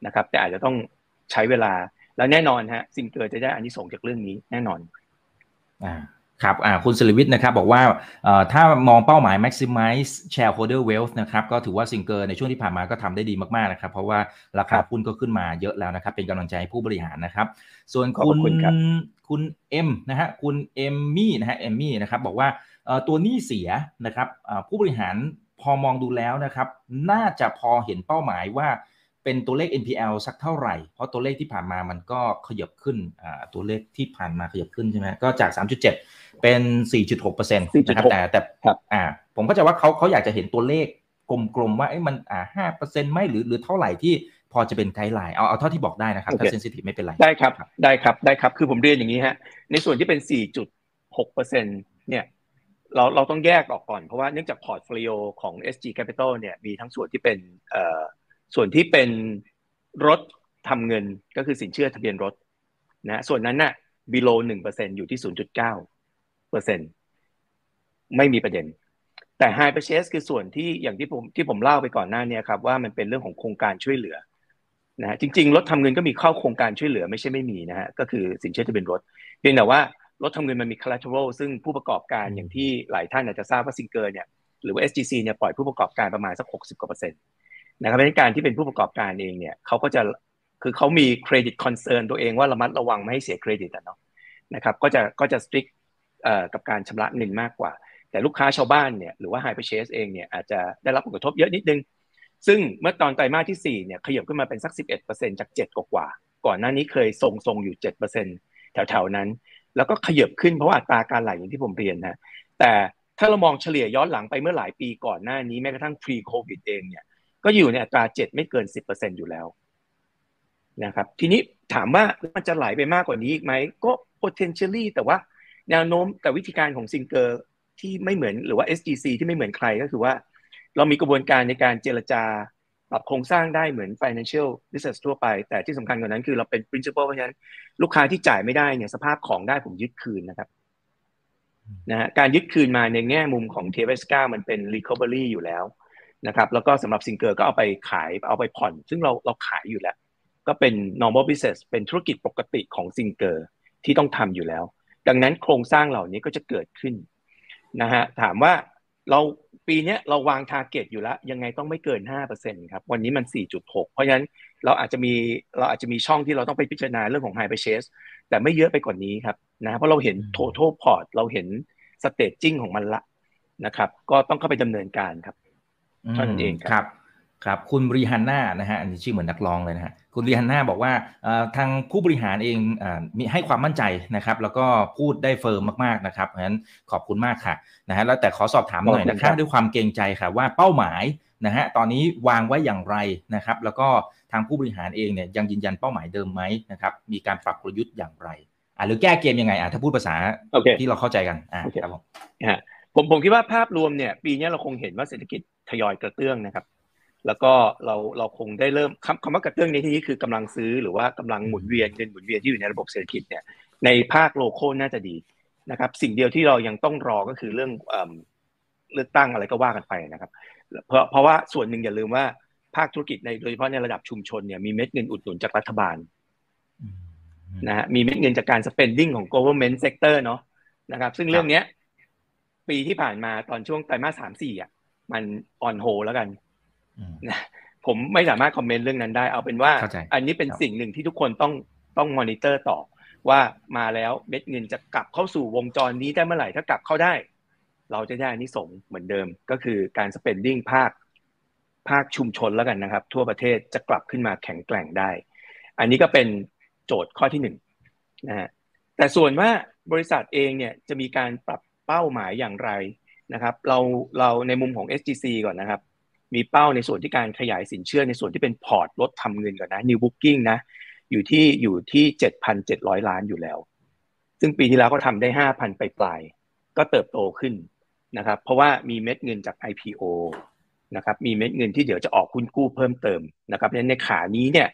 นะครับ แต่อาจจะต้องใช้เวลา แล้วแน่นอนฮะสิ่งเกิดจะได้อันนี้ส่งจากเรื่องนี้แน่นอนอ่าครับคุณสิริวิทย์นะครับบอกว่าถ้ามองเป้าหมาย maximize shareholder wealth นะครับก็ถือว่าซิงเกิลในช่วงที่ผ่านมาก็ทำได้ดีมากๆนะครับ เพราะว่าราคาหุ้นก็ขึ้นมาเยอะแล้วนะครับ เป็นกำลังใจให้ผู้บริหารนะครับ ส่วนคุณคุณเอ็มนะฮะคุณเอมมี่นะฮะเอมมี่นะครับบอกว่าตัวหนี้เสียนะครับผู้บริหารพอมองดูแล้วนะครับ น่าจะพอเห็นเป้าหมายว่า เป็นตัวเลข NPL สักเท่าไหร่ เพราะตัวเลขที่ผ่านมามันก็ขยับขึ้นตัวเลขที่ผ่านมาขยับขึ้นใช่ไหมก็จาก 3.7 เป็น 4.6%นะครับแต่แต่อ่าผมก็จะว่าเขาเขาอยากจะเห็นตัวเลขกลมๆว่าไอ้มันอ่า5%ไหมหรือหรือเท่าไหร่ที่พอจะเป็นไกด์ไลน์เอาเอาเท่าที่บอกได้นะครับถ้าเซนซิทีฟไม่เป็นไรได้ครับได้ครับได้ครับคือผมเรียนอย่างนี้ฮะในส่วนที่เป็น 4.6%เนี่ยเราเราต้องแยกออกก่อนเพราะว่าเนื่องจาก portfolio ของ SG Capital เนี่ยมีทั้งส่วนที่เป็นเอ่อ ส่วนที่เป็นรถทำเงินก็คือสินเชื่อทะเบียนรถนะส่วนนั้นน่ะ below 1%อยู่ที่0.9เปอร์เซ็นต์ไม่มีประเด็น แต่ hire purchase คือส่วนที่อย่างที่ผมที่ผมเล่าไปก่อนหน้านี้ครับว่ามันเป็นเรื่องของโครงการช่วยเหลือนะฮะจริงๆ รถทำเงินก็มีเข้าโครงการช่วยเหลือไม่ใช่ไม่มีนะฮะก็คือสินเชื่อทะเบียนรถเพียงแต่ว่ารถทำเงินมันมี collateral ซึ่งผู้ประกอบการอย่างที่หลายท่านอาจจะทราบว่าซิงเกอร์เนี่ยหรือว่า SGC เนี่ยปล่อยผู้ประกอบการประมาณสัก 60กว่าเปอร์เซ็นต์ นะครับในการที่เป็นผู้ประกอบการเองเนี่ยเขาก็จะคือเขามีเครดิต concern ตัวเองว่าระมัดระวังไม่ให้เสียเครดิตอะเนาะนะครับก็จะก็จะ strict กับการชำระเงินมากกว่า แต่ลูกค้าชาวบ้านเนี่ยหรือว่า hire purchase เองเนี่ยอาจจะได้รับผลกระทบเยอะนิดนึง ซึ่งเมื่อตอนไตรมาสที่4เนี่ยขยับขึ้นมาเป็นสัก 11%จาก 7 กว่า ก่อนหน้านี้เคยทรงๆอยู่ 7%แถวๆนั้น แล้วก็ขยับขึ้นเพราะว่าอัตราการไหลอย่างที่ผมเรียนนะแต่ถ้าเรามองเฉลี่ยย้อนหลังไปเมื่อหลายปีก่อนหน้านี้แม้กระทั่ง pre covid เองเนี่ย ก็อยู่ในอัตรา7ไม่เกิน10%อร์เซ็นอยู่แล้วนะครับ ทีนี้ถามว่ามันจะไหลไปมากกว่านี้อีกไหมก็ potentially แต่ว่าแนวโน้มแต่วิธีการของซิงเกอร์ที่ไม่เหมือนหรือว่า SGC ที่ไม่เหมือนใครก็คือว่า เรามีกระบวนการในการเจรจาปรับโครงสร้างได้เหมือน financial business ทั่วไป แต่ที่สำคัญกว่านั้นคือเราเป็น principal เพราะฉะนั้นลูกค้าที่จ่ายไม่ได้เนี่ยสภาพของได้ผมยึดคืนนะครับนะฮะการยึดคืนมาในแง่มุมของ t v s 9มันเป็น recovery อยู่แล้ว นะครับแล้วก็สำหรับซิงเกอร์ก็เอาไปขายเอาไปผ่อน ซึ่งเราเราขายอยู่แล้ว ก็เป็น normal business เป็นธุรกิจปกติของซิงเกอร์ที่ต้องทำอยู่แล้ว ดังนั้นโครงสร้างเหล่านี้ก็จะเกิดขึ้นนะฮะถามว่าเราปีนี้เราวางทาร์เก็ตอยู่แล้ว ยังไงต้องไม่เกิน 5%ครับวันนี้มัน 4.6 เพราะฉะนั้นเราอาจจะมีเราอาจจะมีช่องที่เราต้องไปพิจารณาเรื่องของ high purchase แต่ไม่เยอะไปกว่านนี้ครับนะเพราะเราเห็น total port เราเห็น staging ของมันละนะครับ ก็ต้องเข้าไปดำเนินการครับเท่านั้นเองครับครับคุณบริฮันน่านะฮะอันนี้ชื่อเหมือนนักร้องเลยนะฮะคุณบริฮันน่าบอกว่าทางผู้บริหารเองมีให้ความมั่นใจนะครับ แล้วก็พูดได้เฟิร์มมากๆนะครับเพราะฉะนั้นขอบคุณมากค่ะนะฮะแล้วแต่ขอสอบถามหน่อยนะครับด้วยความเกรงใจค่ะว่าเป้าหมายนะฮะตอนนี้วางไว้อย่างไรนะครับ แล้วก็ทางผู้บริหารเองเนี่ยยังยืนยันเป้าหมายเดิมไหมนะครับมีการปรับกลยุทธ์อย่างไรอ่าหรือแก้เกมยังไงอ่าถ้าพูดภาษาที่เราเข้าใจกันอ่าครับผมผมผมคิดว่าภาพรวมเนี่ยปีนี้เราคงเห็นว่าเศรษฐกิจ ทยอยกระเตื้องนะครับ แล้วก็เราเราคงได้เริ่มคำคำว่ากระเตื้องในที่นี้คือกำลังซื้อหรือว่ากำลังหมุนเวียนเงินหมุนเวียนที่อยู่ในระบบเศรษฐกิจเนี่ยในภาคโลโก้น่าจะดีนะครับ สิ่งเดียวที่เรายังต้องรอก็คือเรื่องเลือกตั้งอะไรก็ว่ากันไปนะครับ เพราะเพราะว่าส่วนหนึ่งอย่าลืมว่าภาคธุรกิจในโดยเฉพาะในระดับชุมชนเนี่ยมีเม็ดเงินอุดหนุนจากรัฐบาลนะฮะมีเม็ดเงินจากการ spending ของ government sector เนาะนะครับ ซึ่งเรื่องเนี้ย ปีที่ผ่านมาตอนช่วงไตรมาสสามสี่อะ มันออนโฮแล้วกันนะผมไม่สามารถ comment เรื่องนั้นได้ เอาเป็นว่า อันนี้เป็นสิ่งหนึ่งที่ทุกคนต้องต้องมอนิเตอร์ต่อ ว่ามาแล้วเม็ดเงินจะกลับเข้าสู่วงจรนี้ได้เมื่อไหร่ถ้ากลับเข้าได้ เราจะได้อานิสงส์เหมือนเดิม ก็คือการ spending ภาคภาคชุมชนแล้วกันนะครับ ทั่วประเทศจะกลับขึ้นมาแข็งแกร่งได้ อันนี้ก็เป็นโจทย์ข้อที่หนึ่งนะฮะแต่ส่วนว่าบริษัทเองเนี่ยจะมีการปรับเป้าหมายอย่างไร นะครับเราเราในมุมของ SGC ก่อนนะครับ มีเป้าในส่วนที่การขยายสินเชื่อในส่วนที่เป็นพอร์ตลดทำเงินก่อนนะ New Booking นะ อยู่ที่อยู่ที่เจ็ดพันเจ็ดร้อยล้านอยู่แล้ว ซึ่งปีที่แล้วก็ทำได้ห้าพันไปปลาย ก็เติบโตขึ้นนะครับ เพราะว่ามีเม็ดเงินจาก IPO นะครับ มีเม็ดเงินที่เดี๋ยวจะออกหุ้นกู้เพิ่มเติมนะครับในขานี้เนี่ย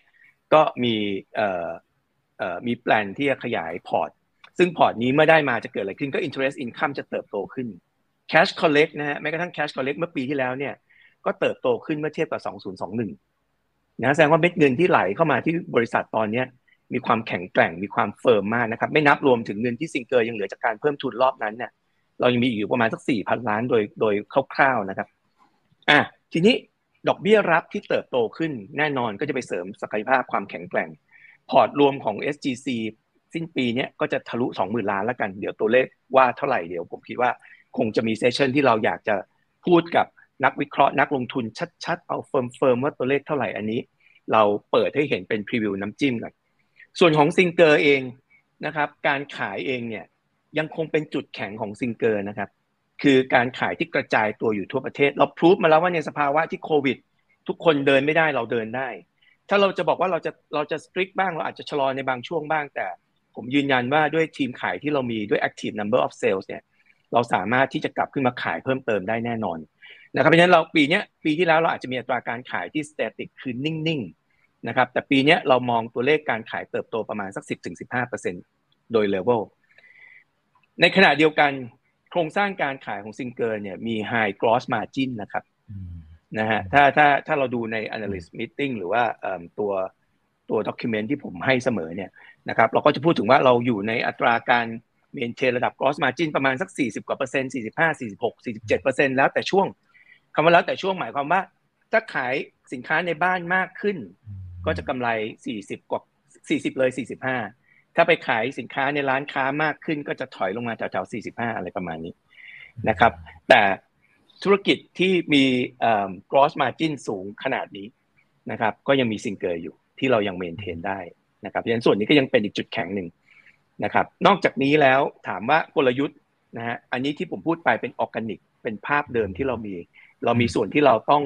ก็มีเอ่อเอ่อมี plan ที่จะขยายพอร์ต ซึ่งพอร์ตนี้เมื่อได้มาจะเกิดอะไรขึ้นก็ interest income จะเติบโตขึ้น cash collect นะฮะแม้กระทั่ง cash collect เมื่อปีที่แล้วเนี่ยก็เติบโตขึ้นเมื่อเทียบกับ 2021 นะแสดงว่าเม็ดเงินที่ไหลเข้ามาที่บริษัทตอนนี้มีความแข็งแกร่งมีความ firm มากนะครับไม่นับรวมถึงเงินที่ซิงเกอร์ยังเหลือจากการเพิ่มทุนรอบนั้นเนี่ยเรายังมีอยู่ประมาณสักสี่พันล้านโดยโดยคร่าวๆนะครับอะทีนี้ดอกเบี้ยรับที่เติบโตขึ้นแน่นอนก็จะไปเสริมศักยภาพความแข็งแกร่ง พอร์ตรวมของ SGC สิ้นปีนี้ก็จะทะลุ 20,000 ล้านแล้วกัน เดี๋ยวตัวเลขว่าเท่าไหร่เดี๋ยวผมคิดว่า คงจะมี session ที่เราอยากจะพูดกับนักวิเคราะห์นักลงทุนชัดๆ เอา firm ๆว่าตัวเลขเท่าไหร่อันนี้ เราเปิดให้เห็นเป็น preview น้ำจิ้มกันส่วนของซิงเกอร์เองนะครับการขายเองเนี่ยยังคงเป็นจุดแข็งของซิงเกอร์นะครับคือการขายที่กระจายตัวอยู่ทั่วประเทศ เราพรูฟมาแล้วว่าในสภาวะที่โควิด ทุกคนเดินไม่ได้เราเดินได้ ถ้าเราจะบอกว่าเราจะเราจะสตริกบ้างเราอาจจะชะลอในบางช่วงบ้างแต่ ผมยืนยันว่าด้วยทีมขายที่เรามีด้วย active number of sales เนี่ย เราสามารถที่จะกลับขึ้นมาขายเพิ่มเติมได้แน่นอนนะครับเพราะฉะนั้นเราปีนี้ปีที่แล้วเราอาจจะมีอัตราการขายที่ static คือนิ่งๆนะครับแต่ปีนี้เรามองตัวเลขการขายเติบโตประมาณสัก 10-15%โดย level ในขณะเดียวกันโครงสร้างการขายของซิงเกอร์เนี่ยมี high gross margin นะครับนะฮะถ้าถ้าถ้าเราดูใน analyst meeting หรือว่าตัวตัว document ที่ผมให้เสมอเนี่ยนะครับเราก็จะพูดถึงว่าเราอยู่ในอัตราการ maintain ระดับ gross margin ประมาณสัก 40 กว่าเปอร์เซ็นต์45 46 47เปอร์เซ็นต์แล้วแต่ช่วงคำว่าแล้วแต่ช่วงหมายความว่า ถ้าขายสินค้าในบ้านมากขึ้น ก็จะกำไร 40 กว่า 40 เลย 45 ถ้าไปขายสินค้าในร้านค้ามากขึ้น ก็จะถอยลงมาแถวๆ45 อะไรประมาณนี้นะครับ แต่ธุรกิจที่มี gross margin สูงขนาดนี้นะครับ ก็ยังมีซิงเกอร์อยู่ที่เรายัง maintain ได้นะครับเพราะฉะนั้นส่วนนี้ก็ยังเป็นอีกจุดแข็งหนึ่ง นะครับ นอกจากนี้แล้วถามว่ากลยุทธ์นะฮะอันนี้ที่ผมพูดไปเป็นออร์แกนิก เป็นภาพเดิมที่เรามี เรามีส่วนที่เราต้อง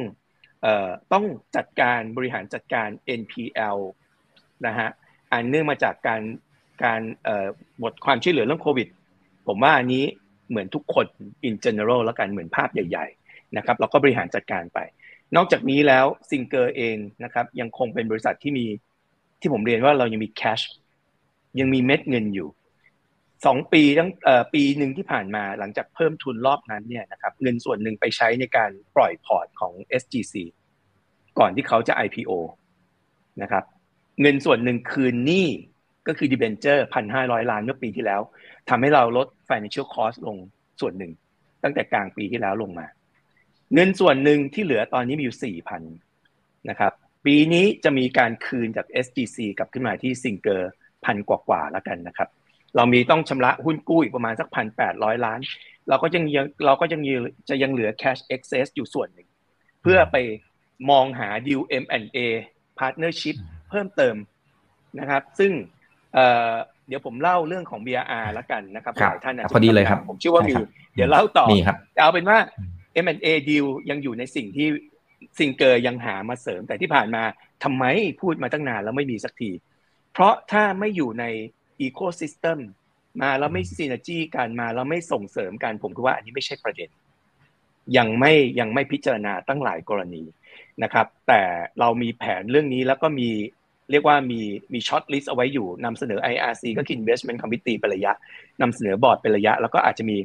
เอ่อต้องจัดการบริหารจัดการ NPL นะฮะอันเนื่องมาจากการการเอ่อหมดความช่วยเหลือเรื่องโควิด ผมว่าอันนี้เหมือนทุกคน in general แล้วกันเหมือนภาพใหญ่ๆนะครับเราก็บริหารจัดการไป นอกจากนี้แล้วซิงเกอร์เองนะครับยังคงเป็นบริษัทที่มีที่ผมเรียนว่าเรายังมี cash ยังมีเม็ดเงินอยู่สองปีตั้งปีหนึ่งที่ผ่านมาหลังจากเพิ่มทุนรอบนั้นเนี่ยนะครับเงินส่วนหนึ่งไปใช้ในการปล่อยพอร์ตของ SGC ก่อนที่เขาจะ IPO นะครับเงินส่วนหนึ่งคืนหนี้ก็คือ debenture พันห้าร้อยล้านเมื่อปีที่แล้วทำให้เราลด financial cost ลงส่วนหนึ่ง ตั้งแต่กลางปีที่แล้วลงมา เงินส่วนหนึ่งที่เหลือตอนนี้มีอยู่สี่พันนะครับปีนี้จะมีการคืนจาก SGC กลับขึ้นมาที่ซิงเกอร์ พันกว่าๆแล้วกันนะครับ เรามีต้องชำระหุ้นกู้อีกประมาณสักพันแปดร้อยล้าน เราก็ยังเราก็ยังจะยังเหลือ cash excess อยู่ส่วนหนึ่ง เพื่อไปมองหา deal M&A partnership เพิ่มเติมนะครับ ซึ่งเดี๋ยวผมเล่าเรื่องของ BRR แล้วกันนะครับหลายท่านพอดีเลยครับ ผมเชื่อว่ามีเดี๋ยวเล่าต่อมีครับเอาเป็นว่า M&A deal ยังอยู่ในสิ่งที่ซิงเกอร์ยังหามาเสริมแต่ที่ผ่านมาทำไมพูดมาตั้งนานแล้วไม่มีสักที เพราะถ้าไม่อยู่ใน ecosystem มาแล้วไม่ synergy กันมาแล้วไม่ส่งเสริมกันผมคิดว่าอันนี้ไม่ใช่ประเด็น ยังไม่ยังไม่พิจารณาตั้งหลายกรณีนะครับ แต่เรามีแผนเรื่องนี้แล้วก็มีเรียกว่ามีมีช็อตลิสต์เอาไว้อยู่นำเสนอ IRC ก็คือ Investment Committee เป็นระยะนำเสนอบอร์ดเป็นระยะ แล้วก็อาจจะมี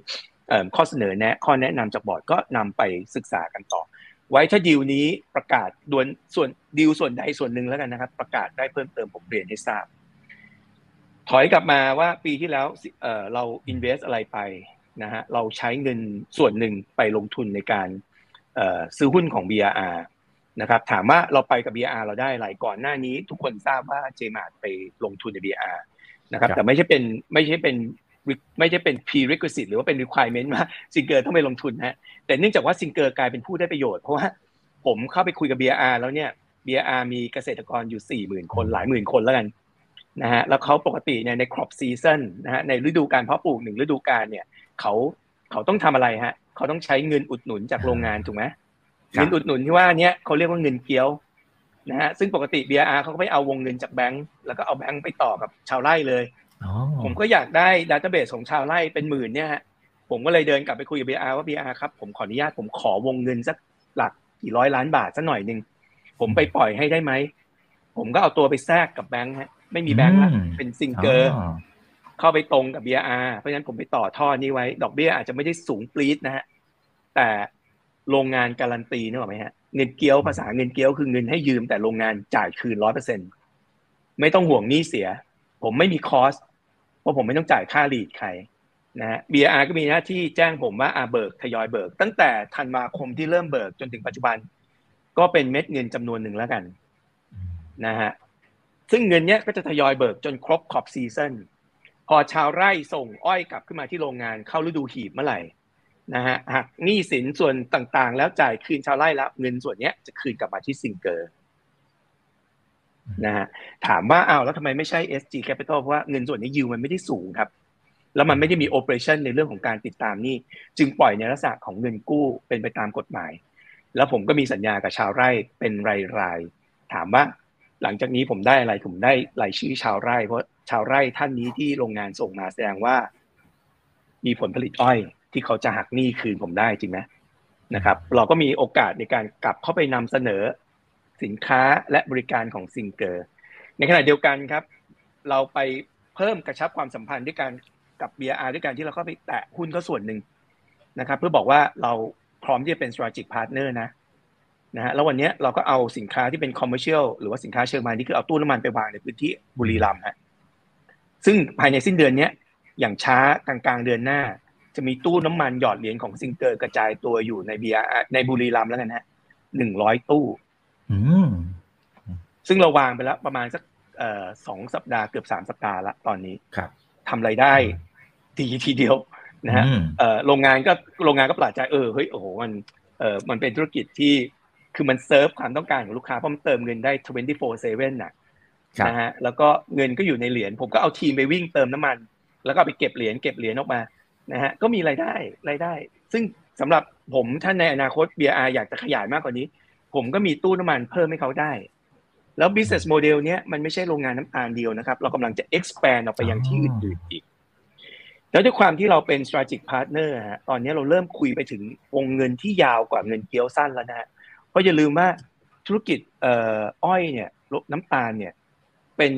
ข้อเสนอแนะข้อแนะนำจากบอร์ดก็นำไปศึกษากันต่อ ไว้ถ้าดีลนี้ประกาศดวนส่วนดีลส่วนใดส่วนหนึ่งแล้วกันนะครับ ประกาศได้เพิ่มเติมผมเรียนให้ทราบ ถอยกลับมาว่าปีที่แล้วเเรา invest อะไรไปนะฮะเราใช้เงินส่วนหนึ่งไปลงทุนในการซื้อหุ้นของ BRR นะครับถามว่าเราไปกับ BRR เราได้อะไรก่อนหน้านี้ ทุกคนทราบว่าเจมาร์ไปลงทุนใน BRR นะครับแต่ไม่ใช่เป็นไม่ใช่เป็น ไม่ใช่เป็น prerequisite หรือว่าเป็น requirement ว่าซิงเกอร์ต้องไปลงทุนฮะแต่เนื่องจากว่าซิงเกอร์กลายเป็นผู้ได้ประโยชน์เพราะว่าผมเข้าไปคุยกับ BRR แล้วเนี่ย BRR มีเกษตรกรอยู่สี่หมื่นคนหลายหมื่นคนแล้วกันนะฮะแล้วเขาปกติเนี่ยใน crop season นะฮะในฤดูการเพาะปลูกหนึ่งฤดูกาลเนี่ยเขาเขาต้องทำอะไรฮะเขาต้องใช้เงินอุดหนุนจากโรงงานถูกไหมเงินอุดหนุนที่ว่าเนี้ยเขาเรียกว่าเงินเกี้ยวนะฮะซึ่งปกติ BRR เขาก็ไม่เอาวงเงินจากแบงก์แล้วก็เอาแบงก์ไปต่อกับชาวไร่เลย ผมก็อยากได้ database ของชาวไร่เป็นหมื่นเนี่ยฮะผมก็เลยเดินกลับไปคุยกับ BRR ว่า BRR ครับผมขออนุญาตผมขอวงเงินสักหลักกี่ร้อยล้านบาทสักหน่อยหนึ่งผมไปปล่อยให้ได้ไหมผมก็เอาตัวไปแทรกกับแบงค์ฮะไม่มีแบงค์ละเป็นซิงเกอร์เข้าไปตรงกับ BRR เพราะฉะนั้นผมไปต่อท่อนี้ไว้ ดอกเบี้ยอาจจะไม่ได้สูงปรี๊ดนะฮะแต่โรงงานการันตีนึกออกไหมฮะเงินเกี้ยวภาษาเงินเกี้ยวคือเงินให้ยืมแต่โรงงานจ่ายคืนร้อยเปอร์เซ็นต์ไม่ต้องห่วงหนี้เสีย ผมไม่มี cost เพราะผมไม่ต้องจ่ายค่า lead ใครนะฮะ BRR ก็มีหน้าที่แจ้งผมว่าอาเบิกทยอยเบิก ตั้งแต่ธันวาคมที่เริ่มเบิกจนถึงปัจจุบัน ก็เป็นเม็ดเงินจำนวนหนึ่งแล้วกันนะฮะซึ่งเงินเนี้ยก็จะทยอยเบิกจนครบขอบ season พอชาวไร่ส่งอ้อยกลับขึ้นมาที่โรงงานเข้าฤดูหีบเมื่อไหร่นะฮะหักหนี้สินส่วนต่างๆ แล้วจ่ายคืนชาวไร่แล้วเงินส่วนนี้จะคืนกลับมาที่ซิงเกอร์ นะฮะถามว่าอ้าวแล้วทำไมไม่ใช่ SG Capital เพราะว่าเงินส่วนนี้ยิวมันไม่ได้สูงครับ แล้วมันไม่ได้มีโอเปอเรชั่นในเรื่องของการติดตามนี่จึงปล่อยในลักษณะของเงินกู้เป็นไปตามกฎหมาย แล้วผมก็มีสัญญากับชาวไร่เป็นรายๆถามว่าหลังจากนี้ผมได้อะไรผมได้รายชื่อชาวไร่ เพราะชาวไร่ท่านนี้ที่โรงงานส่งมาแสดงว่า มีผลผลิตอ้อยที่เขาจะหักหนี้คืนผมได้จริงไหมนะครับ เราก็มีโอกาสในการกลับเข้าไปนำเสนอ สินค้าและบริการของซิงเกอร์ ในขณะเดียวกันครับ เราไปเพิ่มกระชับความสัมพันธ์ด้วยการกับ BRR ด้วยการที่เราเข้าไปแตะหุ้นเขาส่วนหนึ่งนะครับ เพื่อบอกว่าเราพร้อมที่จะเป็น strategic partner นะนะฮะแล้ววันนี้เราก็เอาสินค้าที่เป็น commercial หรือว่าสินค้าเชิงพาณิชย์คือเอาตู้น้ำมันไปวางในพื้นที่บุรีรัมย์ฮะซึ่งภายในสิ้นเดือนนี้อย่างช้ากลางๆเดือนหน้า จะมีตู้น้ำมันหยอดเหรียญของซิงเกอร์กระจายตัวอยู่ในเบียในบุรีรัมย์แล้วกันฮะหนึ่งร้อยตู้ ซึ่งเราวางไปแล้วประมาณสักสองสัปดาห์เกือบสามสัปดาห์ละตอนนี้ครับทำไรได้ทีทีเดียวนะฮะโรงงานก็โรงงานก็ปลาดใจเออเฮ้ยโอ้โหมันเออมันเป็นธุรกิจที่คือมันเซิร์ฟความต้องการของลูกค้าเพราะมันเติมเงินได้ 24/7น่ะนะฮะแล้วก็เงินก็อยู่ในเหรียญผมก็เอาทีมไปวิ่งเติมน้ำมัน แล้วก็ไปเก็บเหรียญเก็บเหรียญออกมานะฮะก็มีรายได้รายได้ ซึ่งสำหรับผมถ้าในอนาคต BR อยากจะขยายมากกว่านี้ ผมก็มีตู้น้ำมันเพิ่มให้เขาได้ แล้ว business model เนี้ยมันไม่ใช่โรงงานน้ำตาลเดียวนะครับ เรากำลังจะ expand ออกไปยังที่อื่นๆอีก แล้วด้วยความที่เราเป็น strategic partner ฮะตอนนี้เราเริ่มคุยไปถึงวงเงินที่ยาวกว่าเงินเกี้ยวสั้นแล้วนะฮะเพราะอย่าลืมว่าธุรกิจเอ่ออ้อยเนี่ยน้ำตาลเนี่ยเป็น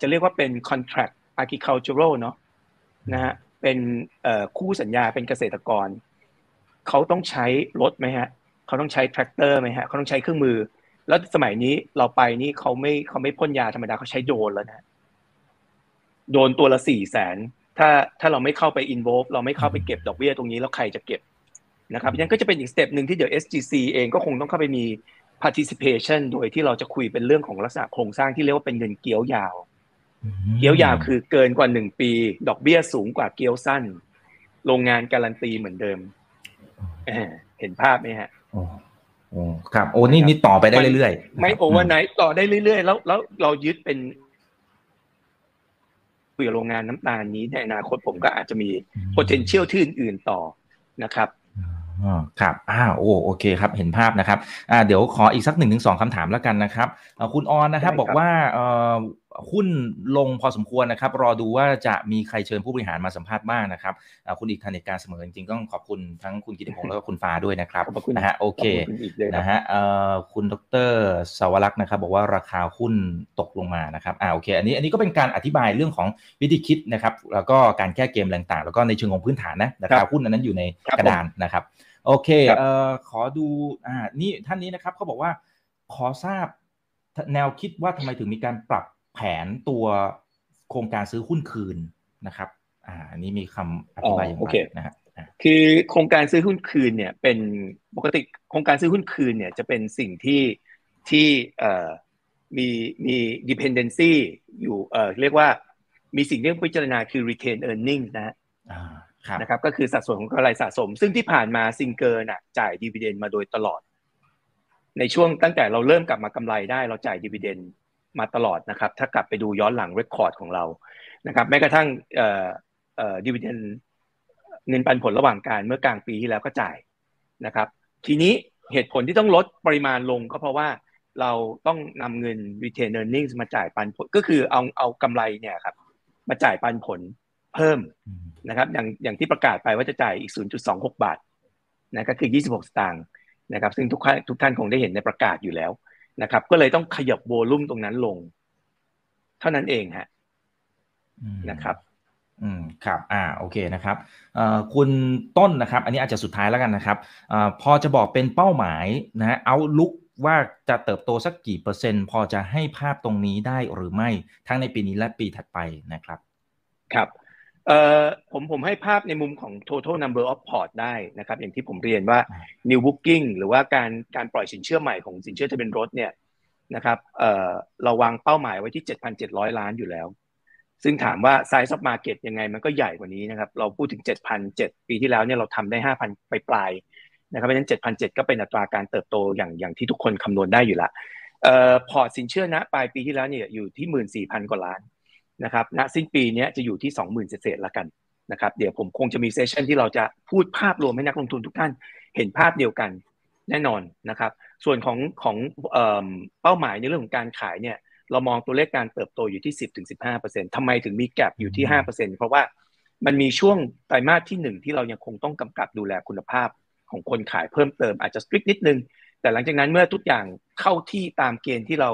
จะเรียกว่าเป็น contract agricultural เนาะนะฮะเป็นคู่สัญญาเป็นเกษตรกร เขาต้องใช้รถไหมฮะ เขาต้องใช้แทรกเตอร์ไหมฮะเขาต้องใช้เครื่องมือ แล้วสมัยนี้เราไปนี่เขาไม่เขาไม่พ่นยาธรรมดาเขาใช้โดรนแล้วนะโดรนตัวละสี่แสนถ้าถ้าเราไม่เข้าไป involve เราไม่เข้าไปเก็บดอกเบี้ยตรงนี้แล้วใครจะเก็บนะครับยังก็จะเป็นอีก step หนึ่งที่เดี๋ยว SGC เองก็คงต้องเข้าไปมี participation โดยที่เราจะคุยเป็นเรื่องของลักษณะโครงสร้างที่เรียกว่าเป็นเงินเกี้ยวยาว เกี้ยวยาวคือเกินกว่าหนึ่งปี ดอกเบี้ยสูงกว่าเกี้ยวสั้น โรงงานการันตีเหมือนเดิม เห็นภาพไหมฮะ โอ้ครับโอ้นี่นี่ต่อไปได้เรื่อยๆไม่ overnight ต่อได้เรื่อยๆแล้วแล้วเรายึดเป็นคุยกับโรงงานน้ำตาลนี้ในอนาคตผมก็อาจจะมี potential ที่อื่นๆต่อนะครับอ๋อครับอ้าวโอ้โอเคครับ เห็นภาพนะครับอ่าเดี๋ยวขออีกสักหนึ่งถึงสองคำถามแล้วกันนะครับคุณออนนะครับ บอกว่าเอ่อ หหุ้นลงพอสมควรนะครับ รอดูว่าจะมีใครเชิญผู้บริหารมาสัมภาษณ์บ้างนะครับคุณอีกทันเหตุการเสมอจริงๆต้องขอบคุณทั้งคุณกิติพงศ์แล้วก็คุณฟ้าด้วยนะครับขอบคุณนะฮะโอเคนะฮะคุณดรสวรักษ์นะครับ บอกว่าราคาหุ้นตกลงมานะครับอ่าโอเค อันนี้อันนี้ก็เป็นการอธิบายเรื่องของวิธีคิดนะครับ แล้วก็การแก้เกมต่างๆ แล้วก็ในเชิงของพื้นฐานนะราคาหุ้นนั้นอยู่ในกระดานนะครับ โอเคเอ่อขอดูอ่านี่ท่านนี้นะครับเขาบอกว่าขอทราบแนวคิดว่าทำไมถึงมีการปรับ แผนตัวโครงการซื้อหุ้นคืนนะครับอ่าอันนี้มีคำอธิบายอย่างไรนะฮะคือโครงการซื้อหุ้นคืนเนี่ยเป็นปกติโครงการซื้อหุ้นคืนเนี่ยจะเป็นสิ่งที่ที่เอ่อมีมี dependency อยู่เอ่อเรียกว่ามีสิ่งที่พิจารณาคือ retain earnings นะฮะนะครับก็คือสัดส่วนของกำไรสะสม ซึ่งที่ผ่านมาซิงเกอร์น่ะจ่าย dividend มาโดยตลอด ในช่วงตั้งแต่เราเริ่มกลับมากำไรได้เราจ่าย dividend มาตลอดนะครับ ถ้ากลับไปดูย้อนหลัง record ของเรานะครับแม้กระทั่งเอ่อเอ่อ dividend เงินปันผลระหว่างการเมื่อกลางปีที่แล้วก็จ่ายนะครับ ทีนี้เหตุผลที่ต้องลดปริมาณลงก็เพราะว่าเราต้องนำเงิน retain earnings มาจ่ายปันผลก็คือเอาเอากำไรเนี่ยครับมาจ่ายปันผลเพิ่มนะครับอย่างอย่างที่ประกาศไปว่าจะจ่ายอีก 0.26 บาทนะก็คือ 26 สตางค์นะครับ ซึ่งทุกท่านทุกท่านคงได้เห็นในประกาศอยู่แล้ว นะครับ ก็เลยต้องขยับโวลุ่มตรงนั้นลง เท่านั้นเองฮะนะครับอืมครับอ่าโอเคนะครับเอ่อคุณต้นนะครับ อันนี้อาจจะสุดท้ายแล้วกันนะครับเอ่อพอจะบอกเป็นเป้าหมายนะฮะเอาลุกว่าจะเติบโตสักกี่เปอร์เซ็นต์ พอจะให้ภาพตรงนี้ได้หรือไม่ ทั้งในปีนี้และปีถัดไปนะครับ ครับ เอ่อผมผมให้ภาพในมุมของ total number of port ได้นะครับ อย่างที่ผมเรียนว่า new booking หรือว่าการการปล่อยสินเชื่อใหม่ของสินเชื่อทะเบียนรถเนี่ยนะครับเอ่อเราวางเป้าหมายไว้ที่ 7,700 ล้านอยู่แล้ว ซึ่งถามว่า size of market ยังไงมันก็ใหญ่กว่านี้นะครับ เราพูดถึง7,007ปีที่แล้วเนี่ยเราทำได้ 5,000 ไปปลายนะครับเพราะฉะนั้น7,007ก็เป็นอัตราการเติบโตอย่างอย่างที่ทุกคนคำนวณได้อยู่ละเอ่อพอร์ตสินเชื่อนะปลายปีที่แล้วเนี่ยอยู่ที่ 14,000 กว่าล้าน นะครับณสิ้นปีนี้จะอยู่ที่ 20,000เศษละกันนะครับเดี๋ยวผมคงจะมีเซสชันที่เราจะพูดภาพรวมให้นักลงทุนทุกท่านเห็นภาพเดียวกันแน่นอนนะครับ ส่วนของของเป้าหมายในเรื่องของการขายเนี่ยเรามองตัวเลขการเติบโตอยู่ที่ 10-15%ทำไมถึงมีแกลบอยู่ที่ 5%เพราะว่ามันมีช่วงไตรมาสที่ 1 ที่เรายังคงต้องกำกับดูแลคุณภาพของคนขายเพิ่มเติมอาจจะสตริกนิดนึง แต่หลังจากนั้นเมื่อทุกอย่างเข้าที่ตามเกณฑ์ที่เรา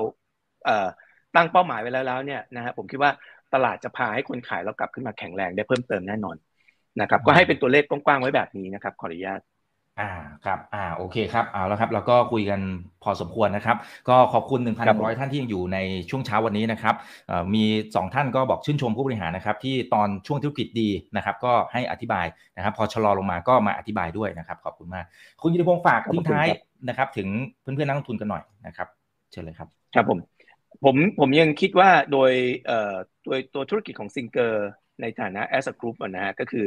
ตั้งเป้าหมายไว้แล้วแล้วเนี่ยนะฮะผมคิดว่าตลาดจะพาให้คนขายเรากลับขึ้นมาแข็งแรงได้เพิ่มเติมแน่นอนนะครับก็ให้เป็นตัวเลขกว้างๆไว้แบบนี้นะครับขออนุญาตอ่าครับอ่าโอเคครับเอาแล้วครับเราก็คุยกันพอสมควรนะครับ ก็ขอบคุณ1,100 ท่านที่ยังอยู่ในช่วงเช้าวันนี้นะครับมี 2 ท่านก็บอกชื่นชมผู้บริหารนะครับ ที่ตอนช่วงธุรกิจดีนะครับ ก็ให้อธิบายนะครับ พอชะลอลงมาก็มาอธิบายด้วยนะครับ ขอบคุณมาก คุณยิติพงศ์ฝากทิ้งท้ายนะครับ ถึงเพื่อนๆนักลงทุนกันหน่อยนะครับ เชิญเลยครับ ครับผม ผมผมยังคิดว่าโดยเอ่อโดยตัวธุรกิจของซิงเกอร์ในฐานะ as a group นะฮะก็คือ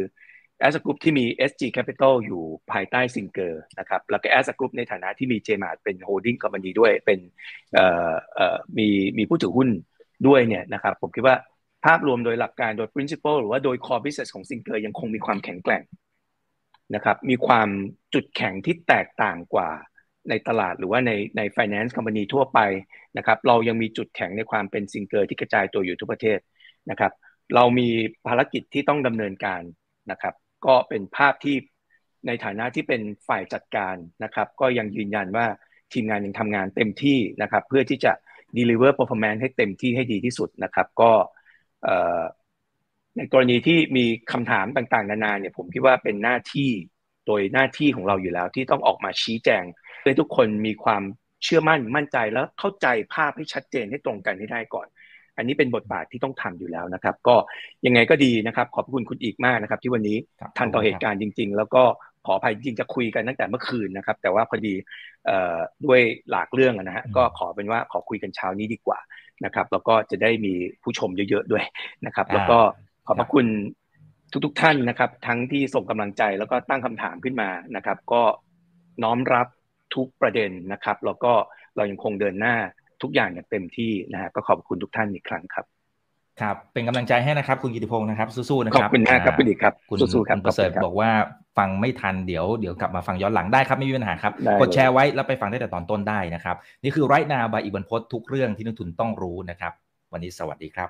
as a group ที่มี SG Capital อยู่ภายใต้ซิงเกอร์นะครับแล้วก็ as a group ในฐานะที่มี JMart เป็น holding company ด้วยเป็นเอ่อเอ่อมีมีผู้ถือหุ้นด้วยเนี่ยนะครับผมคิดว่าภาพรวมโดยหลักการโดย principle หรือว่าโดย core business ของซิงเกอร์ยังคงมีความแข็งแกร่งนะครับมีความจุดแข็งที่แตกต่างกว่า ในตลาดหรือว่าในใน finance company ทั่วไปนะครับเรายังมีจุดแข็งในความเป็นซิงเกอร์ที่กระจายตัวอยู่ทุกประเทศนะครับเรามีภารกิจที่ต้องดำเนินการนะครับก็เป็นภาพที่ในฐานะที่เป็นฝ่ายจัดการนะครับก็ยังยืนยันว่าทีมงานยังทำงานเต็มที่นะครับเพื่อที่จะ deliver performance ให้เต็มที่ให้ดีที่สุดนะครับก็ในกรณีที่มีคำถามต่างๆ นานาเนี่ยผมคิดว่าเป็นหน้าที่ โดยหน้าที่ของเราอยู่แล้วที่ต้องออกมาชี้แจงให้ทุกคนมีความเชื่อมั่นมั่นใจแล้วเข้าใจภาพให้ชัดเจนให้ตรงกันให้ได้ก่อน อันนี้เป็นบทบาทที่ต้องทำอยู่แล้วนะครับ ก็ยังไงก็ดีนะครับ ขอบคุณคุณอีกมากนะครับ ที่วันนี้ทันต่อเหตุการณ์จริง ๆ แล้วก็ขออภัยจริงจะคุยกันตั้งแต่เมื่อคืนนะครับ แต่ว่าพอดีด้วยหลากเรื่องนะฮะก็ขอเป็นว่าขอคุยกันเช้านี้ดีกว่านะครับ แล้วก็จะได้มีผู้ชมเยอะๆด้วยนะครับ แล้วก็ขอบพระคุณ ทุกๆท่านนะครับ ทั้งที่ส่งกำลังใจแล้วก็ตั้งคำถามขึ้นมานะครับ ก็น้อมรับทุกประเด็นนะครับ แล้วก็เรายังคงเดินหน้าทุกอย่างอย่างเต็มที่นะฮะก็ขอบคุณทุกท่านอีกครั้งครับครับเป็นกำลังใจให้นะครับ คุณกิติพงศ์นะครับสู้ๆนะครับขอบคุณมากครับคุณดีครับคุณสู้ๆครับประเสริฐบอกว่าฟังไม่ทันเดี๋ยวเดี๋ยวกลับมาฟังย้อนหลังได้ครับไม่มีปัญหาครับกดแชร์ไว้แล้วไปฟังได้แต่ตอนต้นได้นะครับ นี่คือไรนาบายอีบันพศทุกเรื่องที่นักทุนต้องรู้นะครับ วันนี้สวัสดีครับ